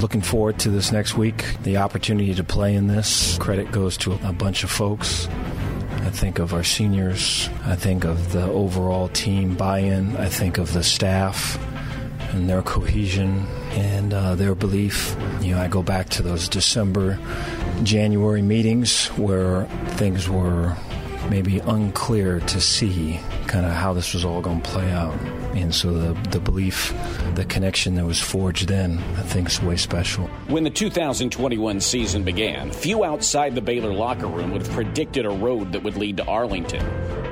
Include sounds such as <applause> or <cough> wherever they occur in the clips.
Looking forward to this next week. The opportunity to play in this. Credit goes to a bunch of folks. I think of our seniors. I think of the overall team buy in. I think of the staff and their cohesion and uh, their belief. You know, I go back to those December, January meetings where things were maybe unclear to see kind of how this was all going to play out. And so the, the belief, the connection that was forged then, I think is way special. When the 2021 season began, few outside the Baylor locker room would have predicted a road that would lead to Arlington.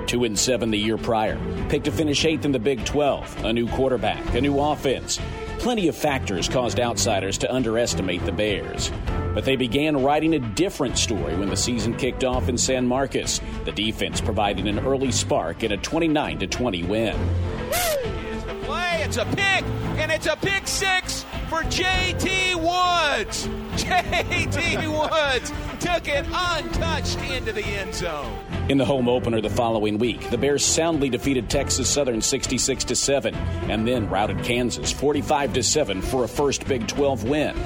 Two and seven the year prior, picked to finish eighth in the Big 12, a new quarterback, a new offense. Plenty of factors caused outsiders to underestimate the Bears. But they began writing a different story when the season kicked off in San Marcos. The defense provided an early spark in a 29 20 win. Play, it's a pick, and it's a pick six for JT Woods. <laughs> JT Woods took it untouched into the end zone. In the home opener the following week, the Bears soundly defeated Texas Southern 66 to 7 and then routed Kansas 45 to 7 for a first Big 12 win.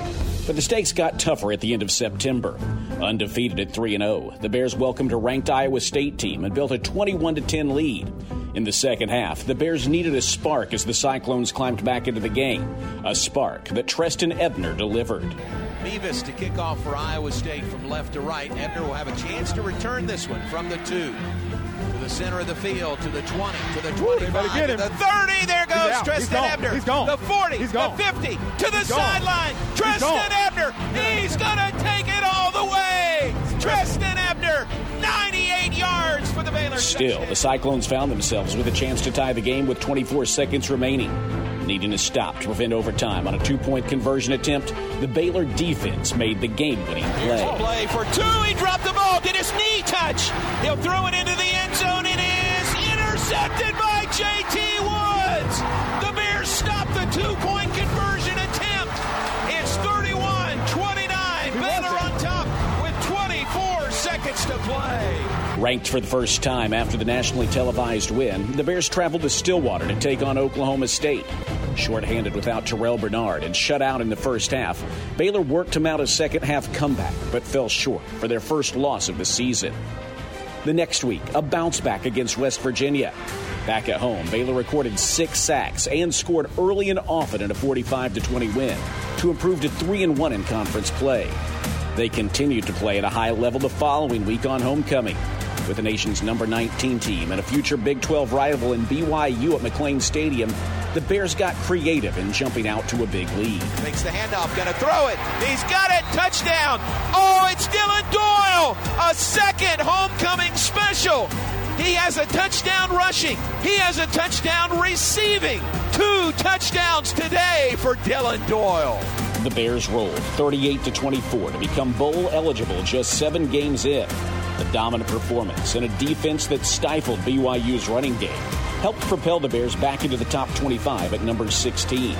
But the stakes got tougher at the end of September. Undefeated at 3 0, the Bears welcomed a ranked Iowa State team and built a 21 10 lead. In the second half, the Bears needed a spark as the Cyclones climbed back into the game. A spark that Trestan Ebner delivered. Mevis to kick off for Iowa State from left to right. Ebner will have a chance to return this one from the two the center of the field, to the 20, to the 25, to the 30. There goes Trestan Ebner. He's gone. The 40, He's the gone. the 50, to the sideline. Trestan Ebner. He's going to take it all the way. Trestan Ebner, 98 yards for the Baylor. Still, the Cyclones found themselves with a chance to tie the game with 24 seconds remaining. Needing a stop to prevent overtime on a two point conversion attempt, the Baylor defense made the game winning play. Play for two. He dropped the ball. Did his knee touch? He'll throw it into the Ranked for the first time after the nationally televised win, the Bears traveled to Stillwater to take on Oklahoma State. Short-handed without Terrell Bernard and shut out in the first half, Baylor worked to mount a second half comeback, but fell short for their first loss of the season. The next week, a bounce back against West Virginia. Back at home, Baylor recorded six sacks and scored early and often in a 45 20 win to improve to 3 and 1 in conference play. They continued to play at a high level the following week on homecoming. With the nation's number 19 team and a future Big 12 rival in BYU at McLane Stadium, the Bears got creative in jumping out to a big lead. Makes the handoff, gonna throw it. He's got it. Touchdown. Oh, it's Dillon Doyle. A second homecoming special. He has a touchdown rushing. He has a touchdown receiving. Two touchdowns today for Dillon Doyle. The Bears rolled 38 to 24 to become bowl eligible just seven games in. A dominant performance and a defense that stifled BYU's running game helped propel the Bears back into the top 25 at number 16.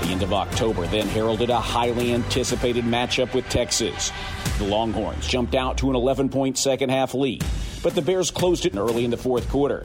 The end of October then heralded a highly anticipated matchup with Texas. The Longhorns jumped out to an 11 point second half lead, but the Bears closed it early in the fourth quarter.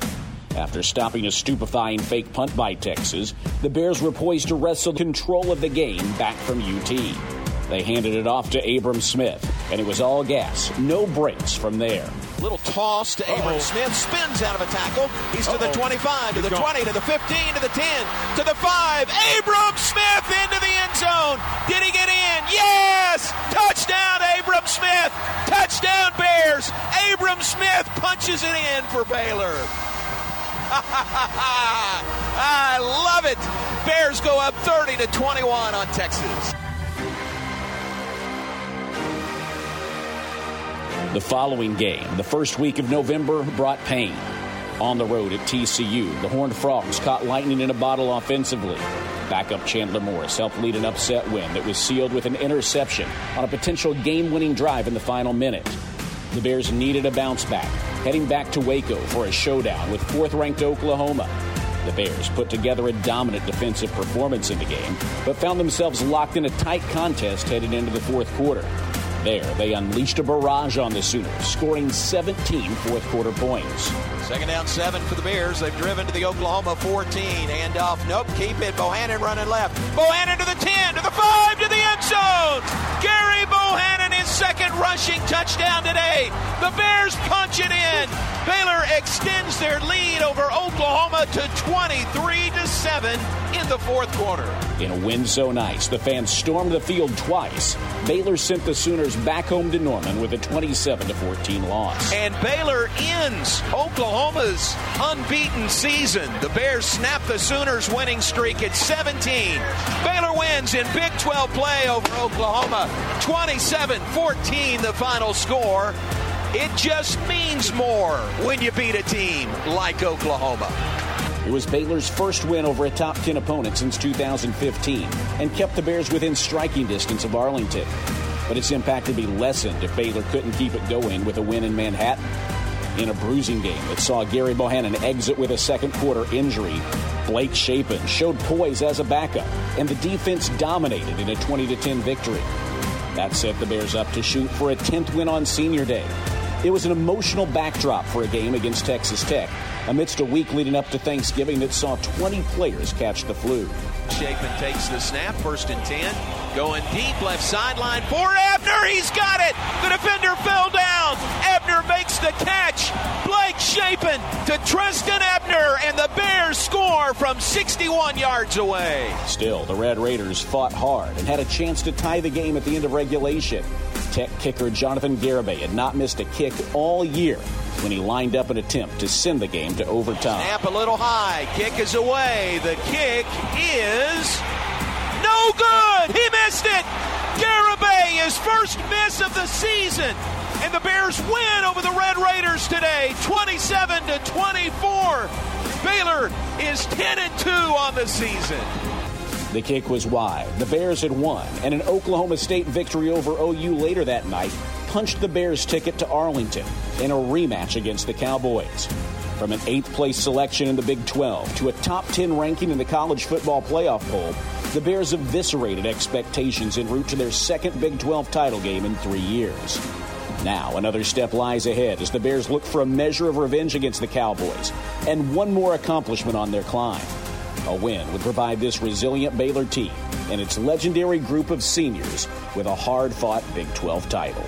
After stopping a stupefying fake punt by Texas, the Bears were poised to wrestle control of the game back from UT. They handed it off to Abram Smith, and it was all gas, no brakes from there. Little toss to Abram Smith, spins out of a tackle. He's to the 25, to the 20, to the 15, to the 10, to the 5. Abram Smith into the end zone. Did he get in? Yes! Touchdown, Abram Smith! Touchdown, Bears! Abram Smith punches it in for Baylor. <laughs> I love it. Bears go up 30 to 21 on Texas. The following game, the first week of November, brought pain. On the road at TCU, the Horned Frogs caught lightning in a bottle offensively. Backup Chandler Morris helped lead an upset win that was sealed with an interception on a potential game winning drive in the final minute. The Bears needed a bounce back, heading back to Waco for a showdown with fourth ranked Oklahoma. The Bears put together a dominant defensive performance in the game, but found themselves locked in a tight contest headed into the fourth quarter. There, they unleashed a barrage on the Sooners, scoring 17 fourth quarter points. Second down, seven for the Bears. They've driven to the Oklahoma 14. Hand off. Nope. Keep it. Bohanon running left. Bohanon to the 10, to the 5, to the end zone. Gerry Bohanon, his second rushing touchdown today. The Bears punch it in. Baylor extends their lead over Oklahoma to 23 to 7 in the fourth quarter. In a win so nice, the fans stormed the field twice. Baylor sent the Sooners back home to Norman with a 27 14 loss. And Baylor ends Oklahoma's unbeaten season. The Bears snap the Sooners' winning streak at 17. Baylor wins in Big 12 play over Oklahoma, 27 14 the final score. It just means more when you beat a team like Oklahoma. It was Baylor's first win over a top 10 opponent since 2015 and kept the Bears within striking distance of Arlington. But its impact would be lessened if Baylor couldn't keep it going with a win in Manhattan. In a bruising game that saw Gerry Bohanon exit with a second quarter injury, Blake Shapen showed poise as a backup, and the defense dominated in a 20 10 victory. That set the Bears up to shoot for a 10th win on Senior Day. It was an emotional backdrop for a game against Texas Tech, amidst a week leading up to Thanksgiving that saw 20 players catch the flu. Shapen takes the snap, first and 10. Going deep, left sideline for Ebner. He's got it. The defender fell down. Ebner makes the catch. Blake Shapen to Trestan Ebner, and the Bears score from 61 yards away. Still, the Red Raiders fought hard and had a chance to tie the game at the end of regulation. Tech kicker Jonathan Garibay had not missed a kick all year when he lined up an attempt to send the game to overtime. Snap a little high. Kick is away. The kick is no good. He missed it. Garibay, his first miss of the season. And the Bears win over the Red Raiders today, 27 to 24. Baylor is 10 and 2 on the season. The kick was wide. The Bears had won, and an Oklahoma State victory over OU later that night punched the Bears' ticket to Arlington in a rematch against the Cowboys. From an eighth place selection in the Big 12 to a top 10 ranking in the college football playoff poll, the Bears eviscerated expectations en route to their second Big 12 title game in three years. Now, another step lies ahead as the Bears look for a measure of revenge against the Cowboys and one more accomplishment on their climb. A win would provide this resilient Baylor team and its legendary group of seniors with a hard fought Big 12 title.